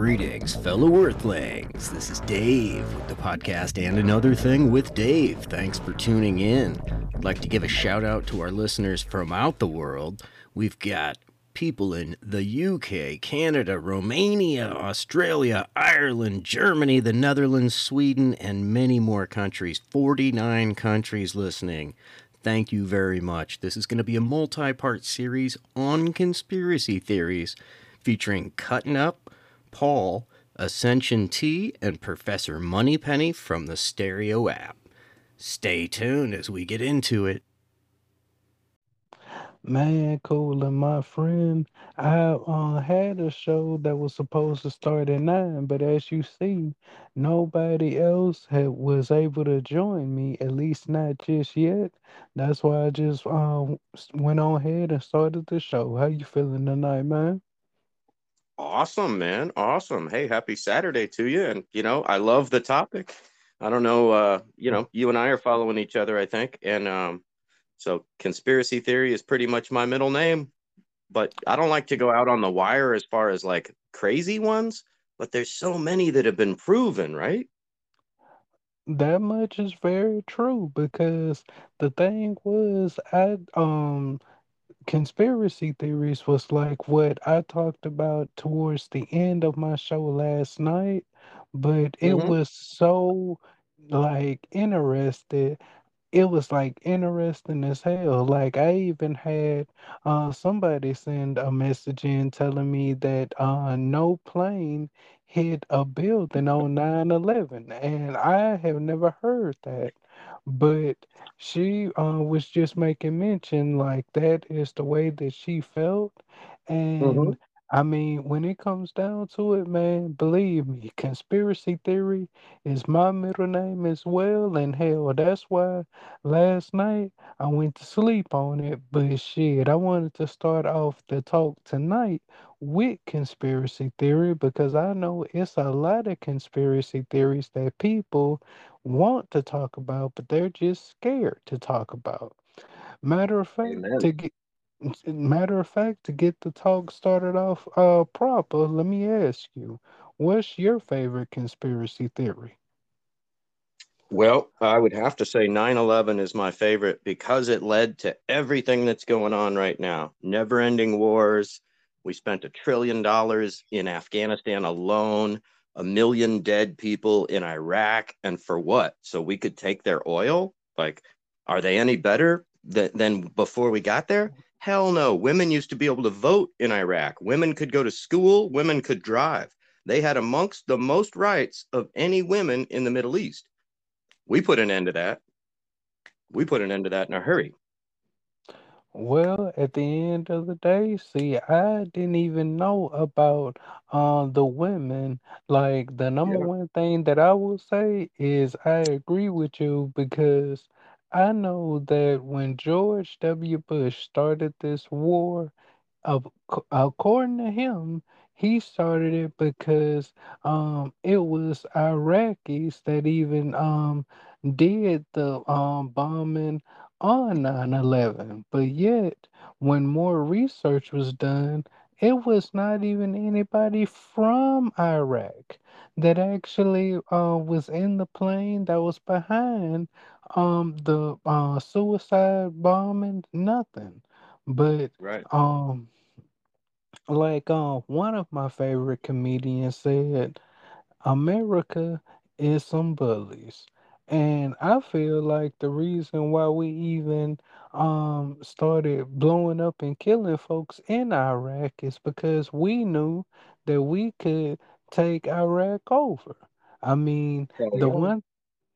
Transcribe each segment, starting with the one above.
Greetings, fellow Earthlings. This is Dave with the podcast And Another Thing with Dave. Thanks for tuning in. I'd like to give a shout out to our listeners from out the world. We've got people in the UK, Canada, Romania, Australia, Ireland, Germany, the Netherlands, Sweden, and many more countries. 49 countries listening. Thank you very much. This is going to be a multi part series on conspiracy theories featuring Cutting Up, Paul, Ascension T, and Professor Moneypenny from the Stereo app. Stay tuned as we get into it. Man, Cooler, my friend, I uh, had a show that was supposed to start at nine, but as you see, nobody else had, was able to join me, at least not just yet. That's why I just um went on ahead and started the show. How you feeling tonight, man? Awesome, man. Awesome. Hey, happy Saturday to you. And, you know, I love the topic. I don't know, uh, you know, you and I are following each other, I think. And um, so conspiracy theory is pretty much my middle name. But I don't like to go out on the wire as far as like crazy ones, but there's so many that have been proven, right? That much is very true because the thing was, I um conspiracy theories was like what I talked about towards the end of my show last night, but it Mm-hmm. was so like interested it was like interesting as hell. Like I even had uh somebody send a message in telling me that uh no plane hit a building on nine eleven, and I have never heard that. But she uh was just making mention like that is the way that she felt Mm-hmm. and I mean, when it comes down to it, man, believe me, conspiracy theory is my middle name as well. And hell, that's why Last night I went to sleep on it, but shit, I wanted to start off the talk tonight with conspiracy theory because I know it's a lot of conspiracy theories that people want to talk about, but they're just scared to talk about. Matter of fact, Amen. to get matter of fact, to get the talk started off uh proper, let me ask you, what's your favorite conspiracy theory? Well, I would have to say 9 11 is my favorite because it led to everything that's going on right now. Never ending wars. We spent a trillion dollars in Afghanistan alone, a million dead people in Iraq. And for what? So we could take their oil? Like, are they any better than, than before we got there? Hell no. Women used to be able to vote in Iraq. Women could go to school. Women could drive. They had amongst the most rights of any women in the Middle East we put an end to that. We put an end to that in a hurry. Well, at the end of the day, see, I didn't even know about um the women. Like the number Yeah. one thing that I will say is I agree with you because I know that when George W. Bush started this war, of ac- according to him, he started it because um it was Iraqis that even um did the um bombing on nine eleven, But yet, when more research was done, it was not even anybody from Iraq that actually uh was in the plane that was behind um the uh suicide bombing, nothing. But Right. um like uh, one of my favorite comedians said, America is some bullies. And I feel like the reason why we even um started blowing up and killing folks in Iraq is because we knew that we could take Iraq over. I mean, the yeah. one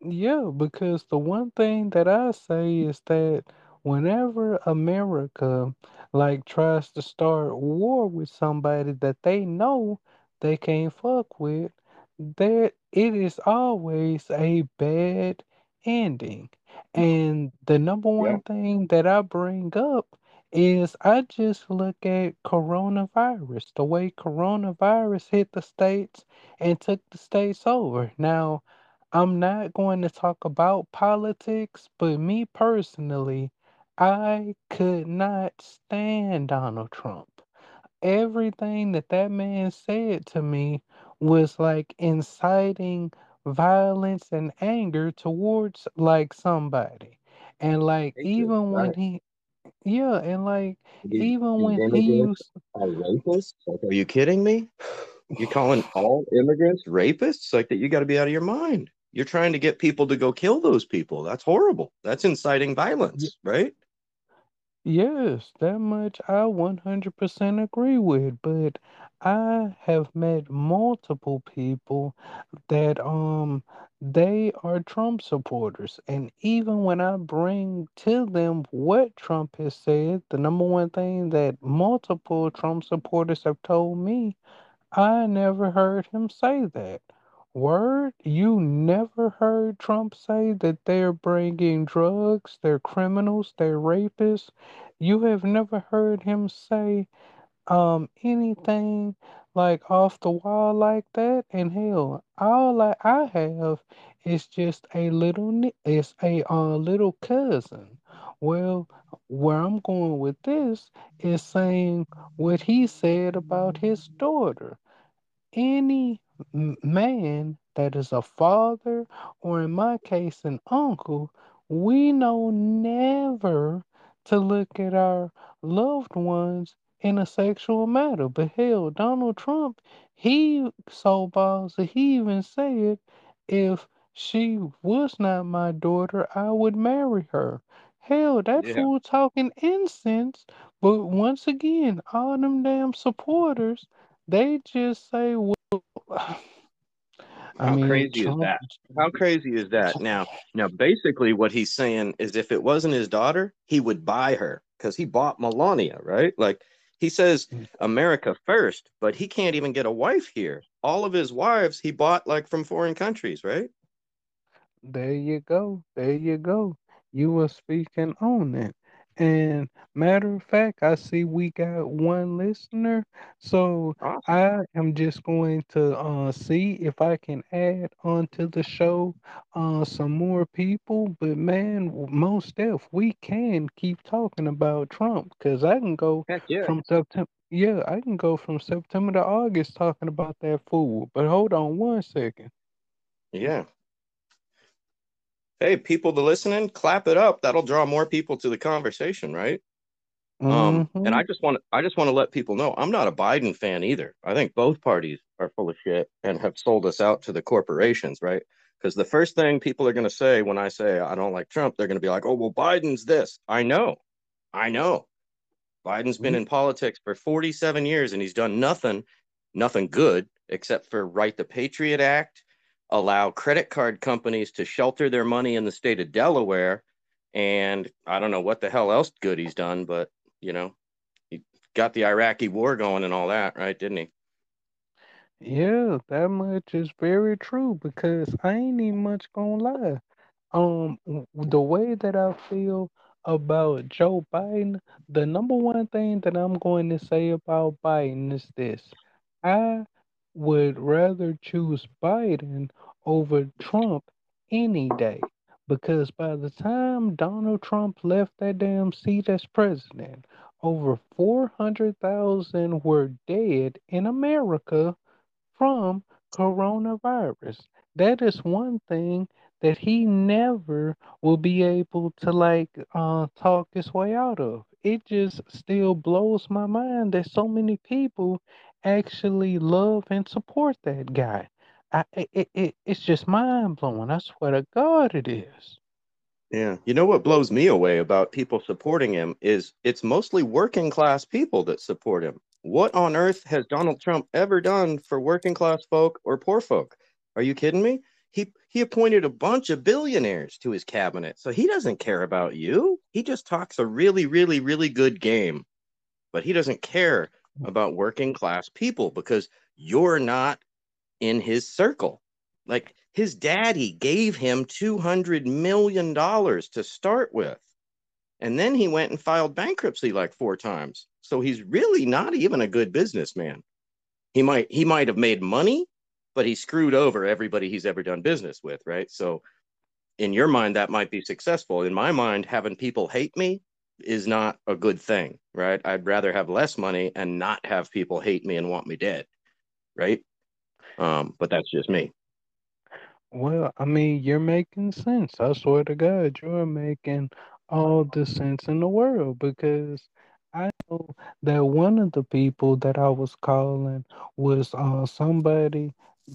yeah, because the one thing that I say is that whenever America like tries to start war with somebody that they know they can't fuck with, that it is always a bad ending. And the number Yeah. one thing that I bring up is I just look at coronavirus, the way coronavirus hit the states and took the states over. Now, I'm not going to talk about politics, but me personally, I could not stand Donald Trump. Everything that that man said to me was like inciting violence and anger towards like somebody. And like Hatred, even when right? he yeah, and like These, even when he used are rapists. Like, are you kidding me? You calling all immigrants rapists? Like that? You got to be out of your mind. You're trying to get people to go kill those people. That's horrible. That's inciting violence, right? Yes, that much I 100% agree with, but I have met multiple people that um they are Trump supporters and even when I bring to them what Trump has said, the number one thing that multiple Trump supporters have told me I never heard him say that. Word, you never heard Trump say that they're bringing drugs, they're criminals, they're rapists. You have never heard him say um anything like off the wall like that. And hell, all I, I have is just a little it's a uh, little cousin. Well, where I'm going with this is saying what he said about his daughter any man that is a father, or in my case, an uncle, we know never to look at our loved ones in a sexual matter. But hell, Donald Trump, he so ballsy, he even said, if she was not my daughter, I would marry her. Hell, that Yeah. fool talking incense. But once again, all them damn supporters. They just say, well, I How mean, crazy is that? How crazy is that? Now, now, basically, what he's saying is, if it wasn't his daughter, he would buy her because he bought Melania, right? Like he says, hmm. America first, but he can't even get a wife here. All of his wives he bought like from foreign countries, right? There you go. There you go. You were speaking on it. And matter of fact, I see we got one listener. So Awesome. I am just going to uh, see if I can add onto the show uh, some more people. But man, most def, we can keep talking about Trump because I can go yeah. from September. Yeah, I can go from September to August talking about that fool. But hold on one second. Yeah. Hey, people to listening, clap it up. That'll draw more people to the conversation, right? Um, Mhm. and I just want I just want to let people know I'm not a Biden fan either. I think both parties are full of shit and have sold us out to the corporations, right? Because the first thing people are going to say when I say I don't like Trump, they're going to be like, "Oh, well, Biden's this." I know, I know. Biden's been We- in politics for 47 years and he's done nothing, nothing good except for write the Patriot Act, allow credit card companies to shelter their money in the state of Delaware, and I don't know what the hell else good he's done, but you know, he got the Iraqi war going and all that, right? Didn't he? Yeah, that much is very true because I ain't even much gonna lie. Um, the way that I feel about Joe Biden, the number one thing that I'm going to say about Biden is this. I would rather choose Biden over Trump any day because by the time Donald Trump left that damn seat as president, over 400,000 were dead in America from coronavirus. That is one thing that he never will be able to like uh talk his way out of. It just still blows my mind that so many people actually love and support that guy. I it, it, it it's just mind blowing. I swear to God it is. Yeah. You know what blows me away about people supporting him is it's mostly working class people that support him. What on earth has Donald Trump ever done for working class folk or poor folk? Are you kidding me? He he appointed a bunch of billionaires to his cabinet. So he doesn't care about you. He just talks a really really really good game. But he doesn't care hmm. about working class people because you're not in his circle. Like his daddy gave him $200 million to start with. And then he went and filed bankruptcy like four times. So he's really not even a good businessman. He might he might have made money, but he screwed over everybody he's ever done business with, right? So in your mind that might be successful. In my mind having people hate me is not a good thing, right? I'd rather have less money and not have people hate me and want me dead, right? Um, but that's just me. Well, I mean, you're making sense. I swear to God, you're making all the sense in the world because I know that one of the people that I was calling was uh, somebody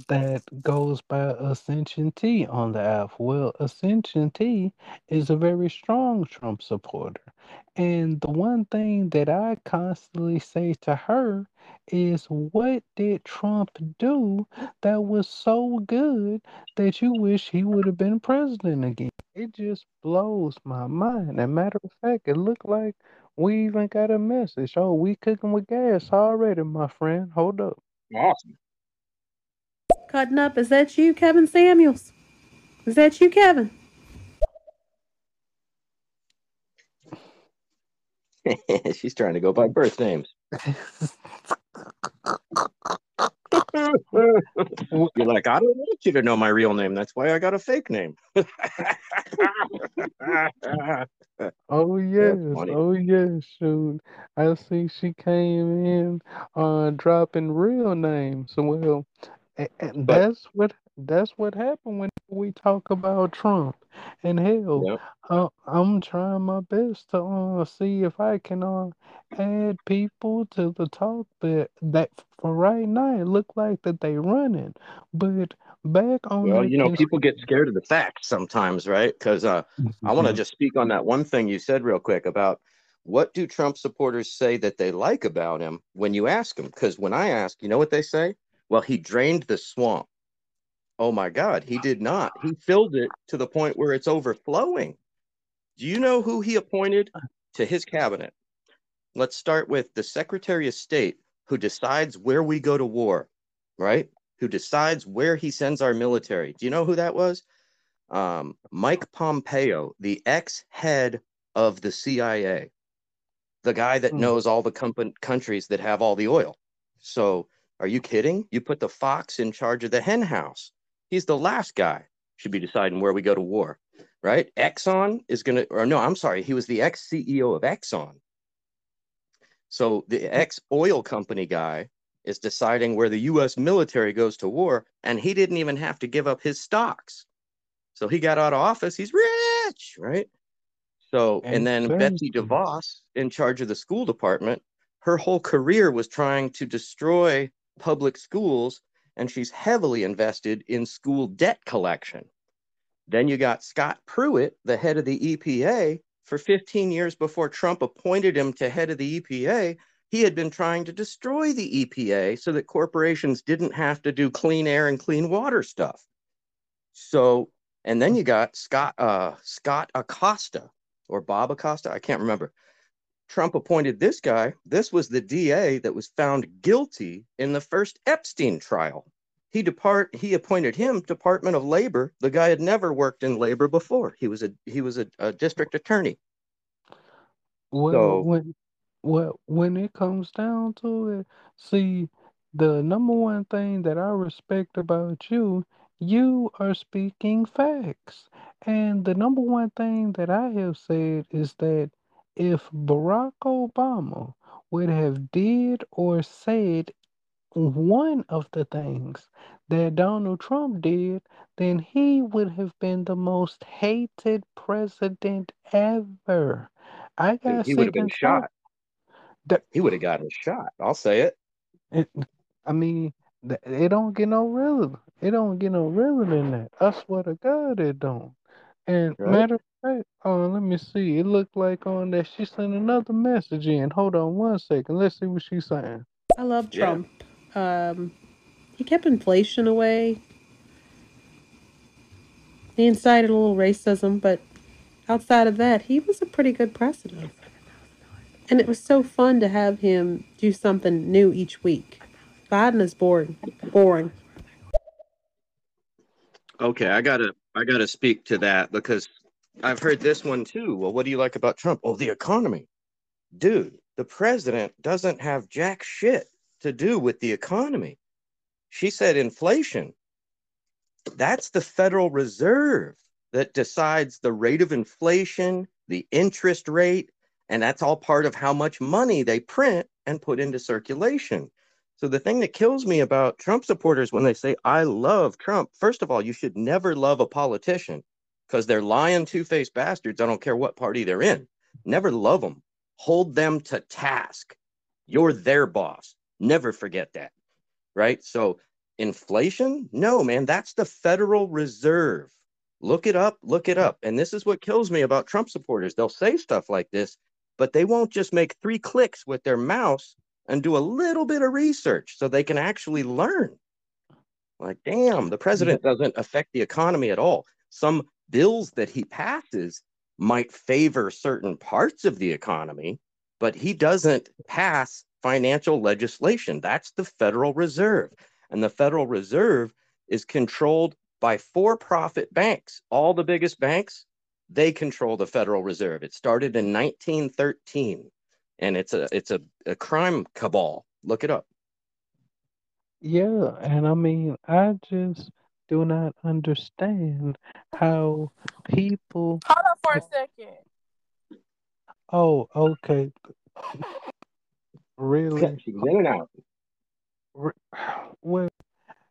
that goes by Ascension T on the app. Well, Ascension T is a very strong Trump supporter. And the one thing that I constantly say to her is, What did Trump do that was so good that you wish he would have been president again? It just blows my mind. And matter of fact, it looked like we even got a message. Oh, we cooking with gas already, my friend. Hold up. Awesome. Cutting up. Is that you, Kevin Samuels? Is that you, Kevin? She's trying to go by birth names. You're like, I don't want you to know my real name. That's why I got a fake name. Oh yes, oh yes, shoot. I see she came in uh dropping real names. Well, and But that's what that's what happened when we talk about Trump. And hell, yeah, uh, I'm trying my best to uh see if I can uh add people to the talk, but that for right now it look like that they running. But back on well, you know, people get scared of the facts sometimes, right? Because uh, I want to just speak on that one thing you said real quick about what do Trump supporters say that they like about him when you ask them? Because when I ask, you know what they say? Well, he drained the swamp. Oh my God, he did not. He filled it to the point where it's overflowing. Do you know who he appointed to his cabinet? Let's start with the Secretary of State who decides where we go to war, right? Who decides where he sends our military. Do you know who that was? Um, Mike Pompeo, the ex head of the CIA, the guy that Hmm. knows all the compa- countries that have all the oil. So, are you kidding? You put the fox in charge of the hen house. He's the last guy should be deciding where we go to war, right? Exxon is going to, or no, I'm sorry, he was the ex CEO of Exxon. So the ex oil company guy is deciding where the US military goes to war, and he didn't even have to give up his stocks. So he got out of office. He's rich, right? So, and then Betsy DeVos, in charge of the school department, her whole career was trying to destroy public schools, and she's heavily invested in school debt collection. Then you got Scott Pruitt, the head of the EPA, for 15 years before Trump appointed him to head of the EPA. He had been trying to destroy the EPA so that corporations didn't have to do clean air and clean water stuff. So, and then you got Scott uh, Scott Acosta or Bob Acosta, I can't remember. Trump appointed this guy. This was the DA that was found guilty in the first Epstein trial. He depart he appointed him Department of Labor. The guy had never worked in labor before. He was a he was a, a district attorney. Well, So- when well when it comes down to it, see, the number one thing that I respect about you, you are speaking facts. And the number one thing that I have said is that if Barack Obama would have did or said one of the things that Donald Trump did, then he would have been the most hated president ever. I got he would have been shot. That- He would have gotten shot. I'll say it. It, I mean, it don't get no realer. It don't get no realer than that. I swear to God, it don't. And Right. matter of fact, oh, let me see. It looked like on that she sent another message in. Hold on one second. Let's see what she's saying. I love Yeah. Trump. Um, he kept inflation away. He incited a little racism, but outside of that, he was a pretty good president. And it was so fun to have him do something new each week. Biden is boring. Boring. Okay, I gotta I gotta speak to that because I've heard this one too. Well, what do you like about Trump? Oh, the economy. Dude, the president doesn't have jack shit to do with the economy. She said inflation. That's the Federal Reserve that decides the rate of inflation, the interest rate, and that's all part of how much money they print and put into circulation. So the thing that kills me about Trump supporters when they say I love Trump, first of all, you should never love a politician because they're lying two-faced bastards. I don't care what party they're in. Never love them. Hold them to task. You're their boss. Never forget that. Right? So inflation? No, man, that's the Federal Reserve. Look it up, look it up. And this is what kills me about Trump supporters. They'll say stuff like this, but they won't just make three clicks with their mouse and do a little bit of research so they can actually learn. Like, damn, the president doesn't affect the economy at all. Some bills that he passes might favor certain parts of the economy, but he doesn't pass financial legislation. That's the Federal Reserve. And the Federal Reserve is controlled by for profit banks. All the biggest banks, they control the Federal Reserve. It started in 1913 and it's a it's a, a crime cabal. Look it up. Yeah, and I mean, I just do not understand how people. Hold on for a second. Oh, okay. Really? She's in and out. Well,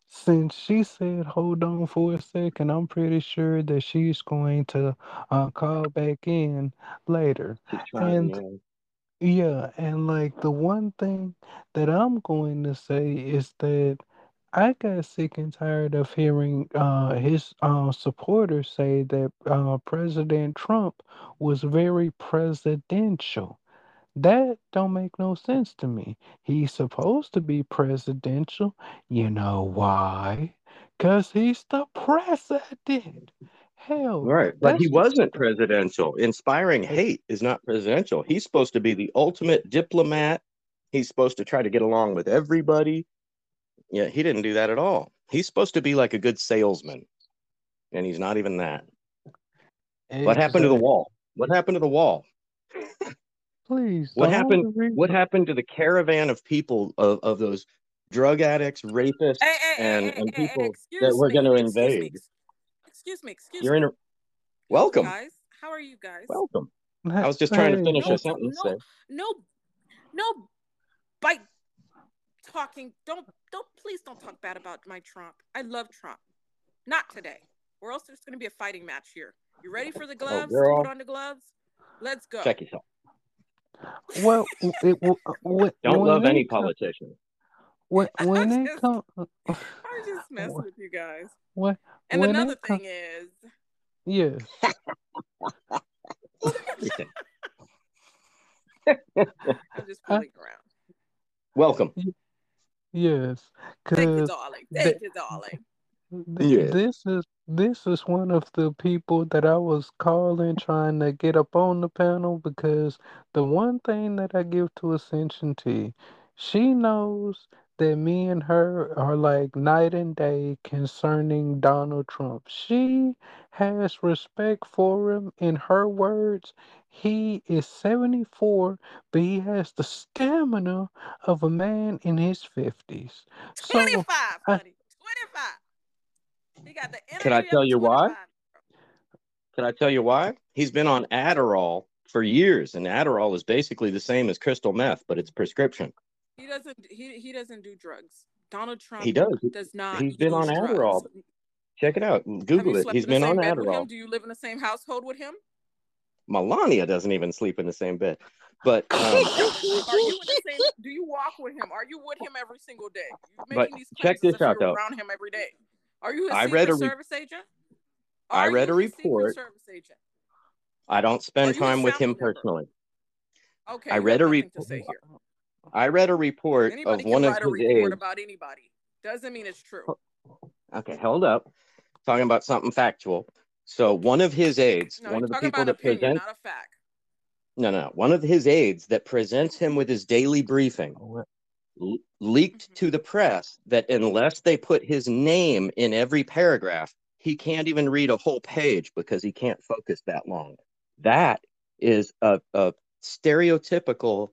since she said hold on for a second, I'm pretty sure that she's going to uh, call back in later. And Yeah. yeah, and like the one thing that I'm going to say is that I got sick and tired of hearing uh, his uh, supporters say that uh, President Trump was very presidential. That don't make no sense to me. He's supposed to be presidential. You know why? Because he's the president. Hell, Right. But he wasn't presidential. Inspiring hate is not presidential. He's supposed to be the ultimate diplomat. He's supposed to try to get along with everybody. Yeah, he didn't do that at all. He's supposed to be like a good salesman, and he's not even that. What happened to the wall? What happened to the wall? Please, What happened? What happened to the caravan of people of, of those drug addicts, rapists, Hey, hey, hey, and hey, and hey, hey, people that excuse we're going to Excuse me. invade? Excuse me. Excuse You're me. in a Hello, welcome, guys. How are you guys? welcome. I was just trying to finish No, a sentence. no, There. no, no bite talking. Don't, don't, please don't talk bad about my Trump. I love Trump. Not today. Or else there's going to be a fighting match here. You ready for the Oh, gloves? To girl, put on the gloves? Let's go. check yourself. well, it, w- uh, when, Don't love any it comes politician. when, when I'm it just, comes uh, I'm just messing with you guys. What, And when another it comes thing is, yeah. I'm just I, fooling around. Welcome. Y- yes Thank you, darling. the, Thank you, darling. th- Yeah. this is this is one of the people that I was calling trying to get up on the panel because the one thing that I give to Ascension T, she knows that me and her are like night and day concerning Donald Trump. She has respect for him. In her words, he is 74, but he has the stamina of a man in his 50s. So 25, I, honey. 25. He got the Can I tell a you why? Can I tell you why? He's been on Adderall for years, and Adderall is basically the same as crystal meth, but it's prescription. He doesn't he he doesn't do drugs. Donald Trump. He does. does not He's been on drugs. Adderall. Check it out. Google it. He's been on? Adderall. Do you live in the same household with him? Melania doesn't even sleep in the same bed. But um, Are you the same do you walk with him? Are you with him every single day? You're but these check this out though. around him every day. Are you I read a re- service agent? I read a report. service agent? I don't spend time with him member? personally. Okay, I read a report. Say here. I read a report of Anybody can one of a his report aides. about anybody. Doesn't mean it's true. Okay, hold up. Talking about something factual. So one of his aides, No, one of the people about that opinion, presents not a fact. no, no, one of his aides that presents him with his daily briefing l- leaked hmm to the press that unless they put his name in every paragraph, he can't even read a whole page because he can't focus that long. That is a, a stereotypical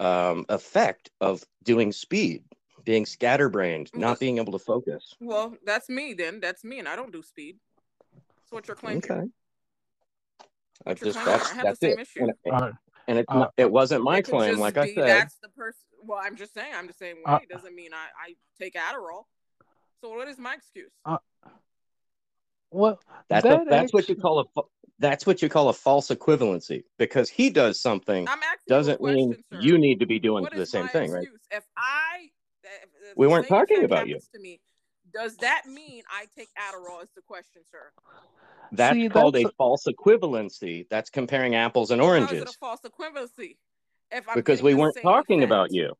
um, effect of doing speed, being scatterbrained, not being able to focus. well, that's me then. That's me, and I don't do speed. So what's your claim here? Okay. I What's just that's I have the that's same it. issue. And, uh, and it's uh, it wasn't my It claim, just like I said. that's the person. Well, I'm just saying I'm the same way. Uh, It doesn't mean I, I take Adderall. So what is my excuse? uh, well, That's a, that that's what you call a fa- that's what you call a false equivalency because he does something I'm asking you a doesn't mean sir. you need to be doing What the same my thing, right? If I if, if We weren't talking about you. to me, does that mean I take Adderall? Is the question, sir? That's see, called that's a false equivalency. That's comparing apples and How is a oranges false equivalency? If I'm because we weren't talking effect. about you.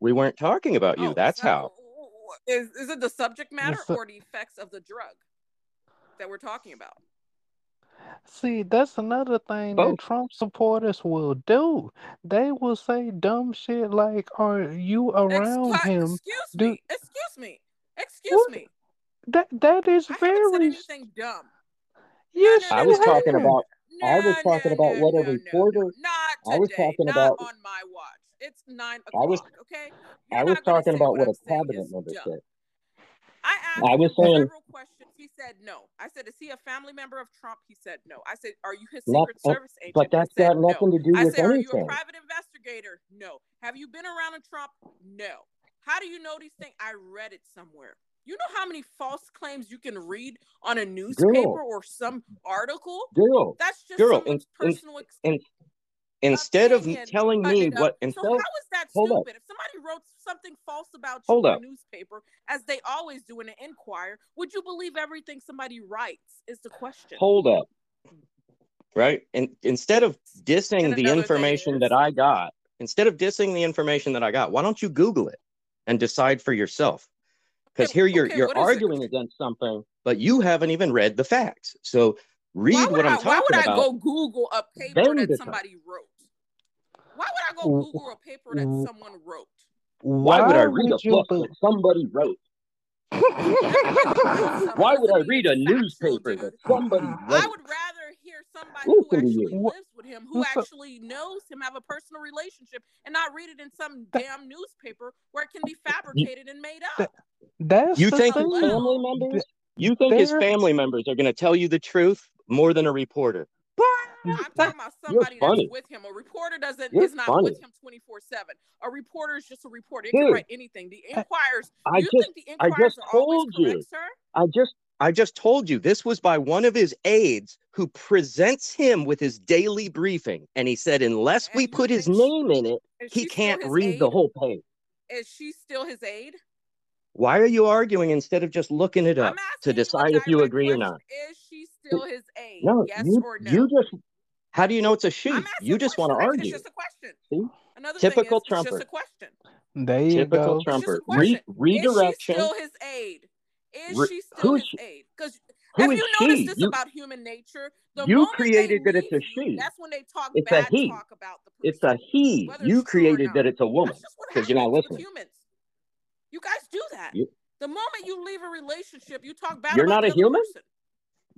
We weren't talking about you. Oh, That's so how. is is it the subject matter so- or the effects of the drug that we're talking about? See, that's another thing Both. that Trump supporters will do. They will say dumb shit like, "Are you around Excu- him?" excuse do- me. Excuse me. Excuse What? me. That that is I haven't said very. anything dumb. Yes, no, I was no, no. talking have. about No, I was talking no, about no, what a no, no, reporter no. Not I was today. talking Not about on my watch. It's nine I was o'clock. Okay. You're I was talking about what what a cabinet member dumb. said. I asked I was saying several questions. He said no. I said, "Is he a family member of Trump?" He said no. I said, "Are you his Secret uh, Service agent?" but that's got no. nothing to do with it. I with said, "Are you a private investigator?" No. Have you been around a Trump? No. How do you know these things? I read it somewhere. You know how many false claims you can read on a newspaper Girl, or some article? girl, That's just girl. In, ex- instead of telling me up. what, So instead, how is that hold up, stupid? If somebody wrote something false about you hold in a up. newspaper, as they always do in an Inquirer, would you believe everything somebody writes? Is the question. Hold up. Right? And instead of dissing And the information is, that I got, instead of dissing the information that I got, why don't you Google it and decide for yourself? Because okay, here you're okay, you're what is it? arguing against something, but you haven't even read the facts. So read what I? I'm Why would I about, go Google a paper then that decide. somebody wrote? Why would I go Google a paper that someone wrote? Why would I read a would you book that somebody wrote? That somebody wrote something Why would I read a newspaper that somebody wrote? I would rather hear somebody who actually you. Lives with him, who actually knows him, have a personal relationship, and not read it in some damn newspaper where it can be fabricated and made up. that's you think his family members? You think his family members are going to tell you the truth more than a reporter? I'm talking about somebody that's with him. A reporter doesn't You're is not funny, with him 24 seven. A reporter is just a reporter. It can write anything. The I, inquires. I you just think the I just are always told you. correct, sir? I just I just told you this was by one of his aides who presents him with his daily briefing, and he said unless we And you put his she, name in it, he can't his read the whole page. Is she still his aide? Why are you arguing instead of just looking it up to asking you a decide if you direct agree or not? Is she still his aide? No, Yes you or you just how do you know it's a I'm she? You just want to I, it's just a question. See? Another thing is, Typical it's just a question. there you Typical go. It's just a Trumper. question. Re- Is she still his aide? Is Re- she still his she? aide? Because have you noticed she? this You about human nature? The you created that it's leave a you, she. that's when they talk It's a bad he. talk about the It's a he. whether You it's true created that it's a woman That's just what because you're not listening. humans. You guys do that. You, The moment you leave a relationship, you talk bad you're about not the a human. person.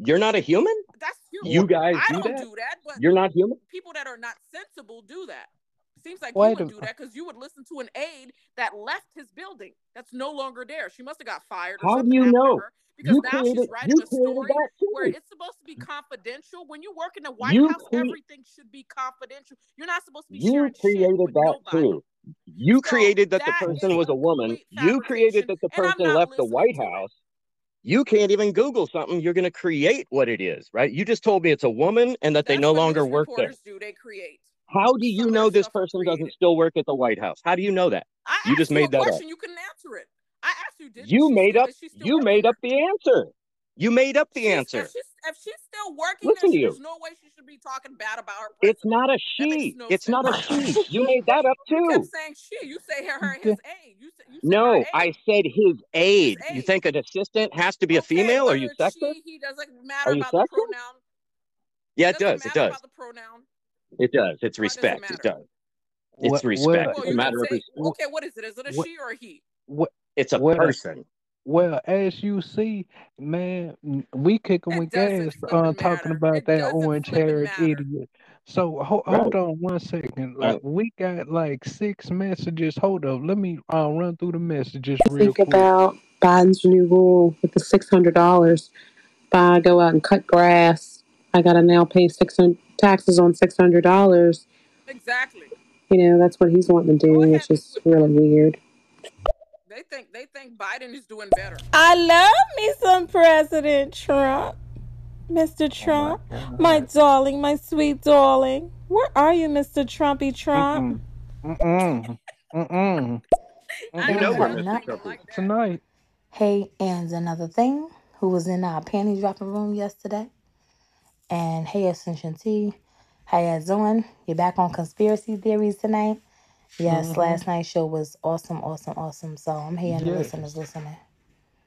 You're not a human. That's you. You guys I do don't that. do that, but You're not human. people that are not sensible do that. Seems like you Wait a would do that because you would listen to an aide that left his building that's no longer there. She must have got fired or How do something you know? because You now created. she's You writing a story where it's supposed to be confidential. When you work in the White You House, cre- everything should be confidential. You're not supposed to be You sharing shit created with that nobody. too. You So created that the person was a woman. You created that the person left the White. House. You can't even Google something. You're going to create what it is, right? You just told me it's a woman and that they no longer work there. do. They create. How do you Some know this person doesn't still work at the White House? How do you know that? I You just made that up. question. You couldn't answer it. I asked you, did You made up is she still you made there? up the answer. You made up the She's answer. she's if she's still working there, Listen to you. there's no way she should be talking bad about her It's not a she. no It's not a she. You made that up too. You kept too. saying she. You say her, her his aide. You say you say her No, I said his His aide. You think an assistant has to be a female? Are you it's sexist? she, he doesn't Are matter you about the sexist? pronoun. Yeah, It it doesn't. It does. about the pronoun. It does. It's Why does it respect. It does. It's Well, respect. well, Well, It's a you can matter of respect. okay. What is it? Is it a well, she or a he? well, It's a well, person. Well, as you see, man, we kicking with gas flipping on talking about It that orange haired idiot. So ho- Right. hold on one second. Uh, Like we got like six messages. Hold up, let me uh, run through the messages real Think quick. about Biden's new rule with the six hundred dollars. If I go out and cut grass, I gotta now pay six hundred taxes on six hundred dollars. Exactly. You know, that's what he's wanting to do, Go which is really weird. They think they think Biden is doing better. I love me some President Trump. Mr. Oh Trump, God. my darling, my sweet darling. Where are you, Mr. Trumpy Trump? Mm-mm. Mm-mm. Mm-mm. I You know we're Mr. Biden Trumpy. like. Tonight. Hey, and another thing, who was in our panty dropping room yesterday? And hey, Ascension T, how you doing? You're back on conspiracy theories tonight? Yes, Mm-hmm. last night's show was awesome, awesome, awesome. So I'm here and the Yes. listeners listening.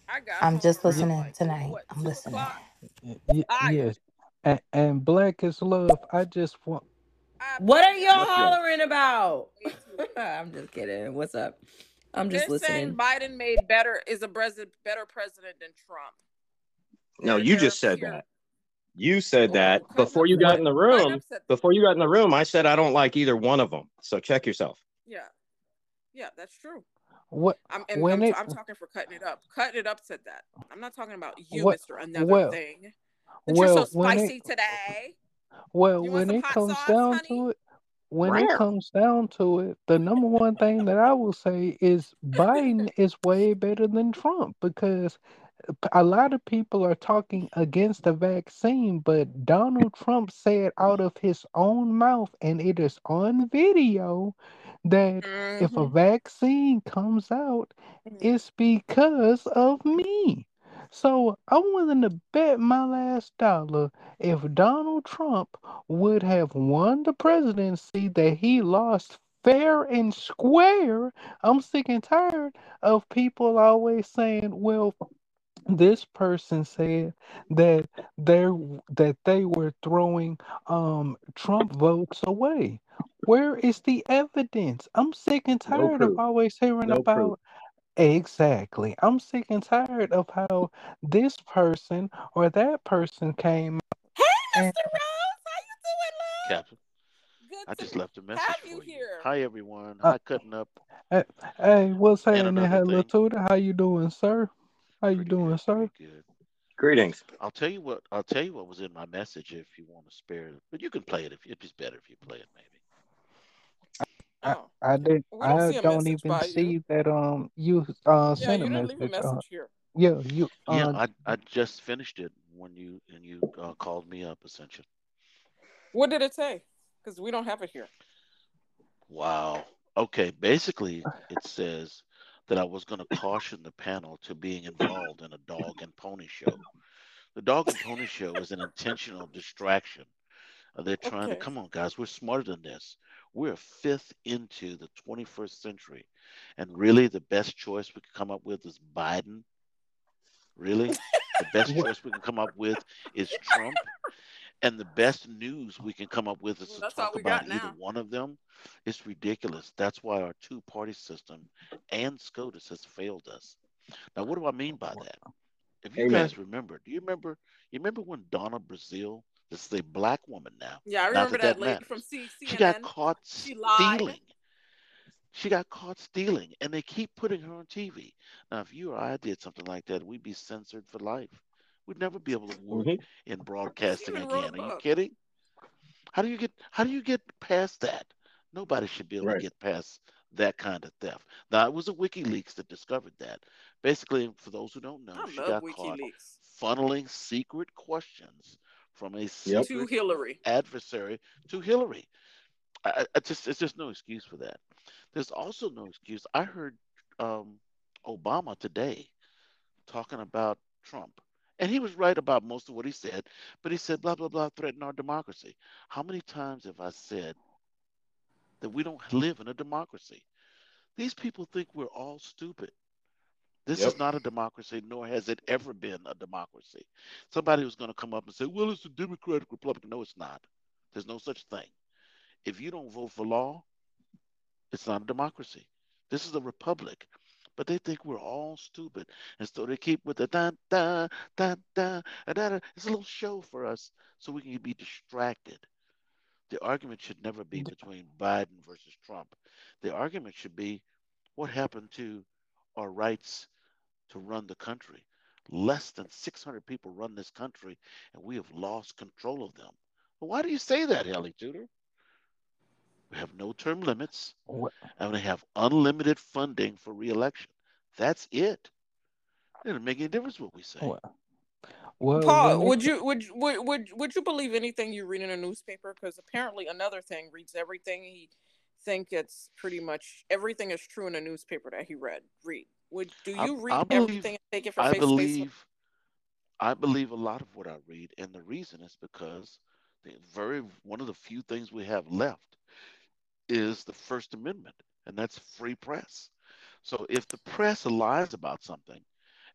I got I'm home just around listening like tonight. what I'm two listening. o'clock. Y- y- Tired. yes. And, and black is love. I just want. I What are y'all What's up? hollering about? way too. I'm just kidding. What's up? I'm just They're saying listening. Biden made better is a president better president than Trump. No, They're- you they're just said pure- that. You said Oh, that cut before you got that. in the Cut room. up. Before you got in the room, I said I don't like either one of them. So check yourself. Yeah, yeah, that's true. What I'm and when I'm, it I'm talking for cutting it up. Cutting it up said that. I'm not talking about you, What- Mister Another well- Thing. But you're so well spicy it today. well You when it comes sauce, down honey? to it when it comes down to it, the number one thing that I will say is Biden is way better than Trump because a lot of people are talking against the vaccine, but Donald Trump said out of his own mouth, and it is on video, that if a Mhm. vaccine comes out, Mhm. it's because of me. So I'm willing to bet my last dollar if Donald Trump would have won the presidency that he lost fair and square. I'm sick and tired of people always saying, well, this person said that they that they were throwing um Trump votes away. Where is the evidence? I'm sick and No tired of always hearing No about proof. exactly. I'm sick and tired of how this person or that person came Hey, and Mr. Rose, how you doing, love? Captain, Good I just left a message have for you you. Hi, everyone. uh, Hi, cutting up. hey, hey, what's happening? another Hello, thing, Tutor. How you doing, sir? How you pretty doing, good, sir? pretty good. Greetings. I'll tell you what. I'll tell you what was in my message if you want to spare it. But you can play it if it's better if you play it, maybe. I Oh, I did we don't I see don't even by you. see that um you uh Yeah, sent a you didn't leave a message. Uh, here. yeah, you Yeah, uh I I just finished it when you and you uh, called me up, Ascension. What did it say? Because we don't have it here. Wow. Okay. Basically, it says that I was going to caution the panel to being involved in a dog and pony show. The dog and pony show is an intentional distraction. Uh, they're trying to come on, guys. We're smarter than this. We're a fifth into the 21st century, and really, the best choice we could come up with is Biden. Really, the best choice we can come up with is Trump, and the best news we can come up with is Well, to talk about either one of them. It's ridiculous. That's why our two-party system and SCOTUS has failed us. Now, what do I mean by that? If you Amen. guys remember, do you remember? You remember when Donna Brazile? This is a black woman now. Yeah, I remember that that that lady matters. from C- She got CNN. caught She lied. stealing. She got caught stealing, and they keep putting her on TV. Now, if you or I did something like that, we'd be censored for life. We'd never be able to work hmm in broadcasting even wrote a again. Are you book. kidding? How do you get how do you get past that? Nobody should be able to get past that kind of theft. Now it was a WikiLeaks that discovered that. Basically, for those who don't know, I she love got caught funneling secret questions from a Yep. To Hillary. adversary to Hillary. I, I I just it's just no excuse for that. There's also no excuse. I heard um, Obama today talking about Trump. And he was right about most of what he said, but he said blah blah blah threaten our democracy. How many times have I said that we don't live in a democracy? These people think we're all stupid. This Yep. is not a democracy, nor has it ever been a democracy. Somebody was going to come up and say, well, it's a democratic republic. No, it's not. There's no such thing. If you don't vote for law, it's not a democracy. This is a republic. But they think we're all stupid. And so they keep with the da da da da da da. It's a little show for us so we can be distracted. The argument should never be between Biden versus Trump. The argument should be what happened to our rights to run the country. Less than 600 people run this country, and we have lost control of them. Well, why do you say that, Ellie Tudor? We have no term limits, What? and we have unlimited funding for reelection. That's it. It doesn't make any difference what we say. Well, well Paul, would you would would would would you believe anything you read in a newspaper? Because apparently another thing reads everything he think it's pretty much everything is true in a newspaper that he read. Read. Would do I, you read I believe everything and take it for I face value? believe I believe a lot of what I read, and the reason is because the very one of the few things we have left is the First Amendment, and that's free press. So if the press lies about something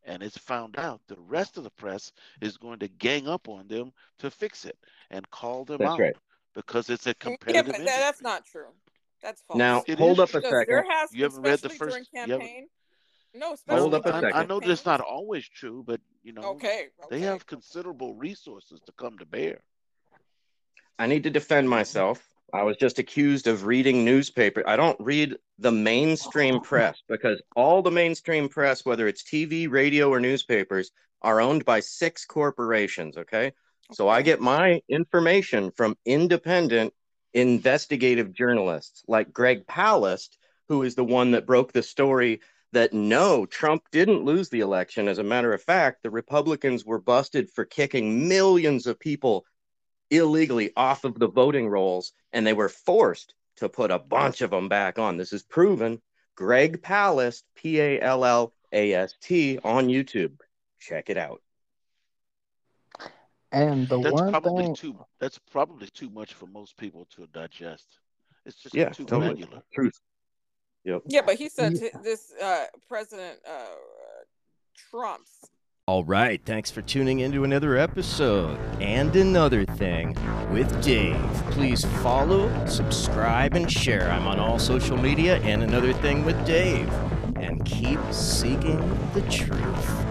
and it's found out, the rest of the press is going to gang up on them to fix it and call them That's out right. because it's a competitive. Yeah, but that, that's not true. That's false. Now, It hold is up a true. because there second. has, You haven't read the especially during first. You haven't. campaign. No, No, especially Hold up a during I, I know that's not always true, but you know Okay, they have considerable resources to come to bear. I need to defend myself. I was just accused of reading newspaper. I don't read the mainstream press because all the mainstream press, whether it's TV, radio, or newspapers, are owned by six corporations. Okay. So I get my information from independent investigative journalists like Greg Palast, who is the one that broke the story that no, Trump didn't lose the election. As a matter of fact, the Republicans were busted for kicking millions of people illegally off of the voting rolls, and they were forced to put a bunch of them back on. This is proven. Greg Palast, P A L L A S T, on YouTube. Check it out. and the That's one probably thing, too. That's probably too much for most people to digest. It's just Yeah, too totally. granular. Truth. Yep. Yeah, but he said yeah, this uh, President uh, Trump's. All right, thanks for tuning into another episode and another thing with Dave. Please follow, subscribe, and share. I'm on all social media and another thing with Dave. And keep seeking the truth.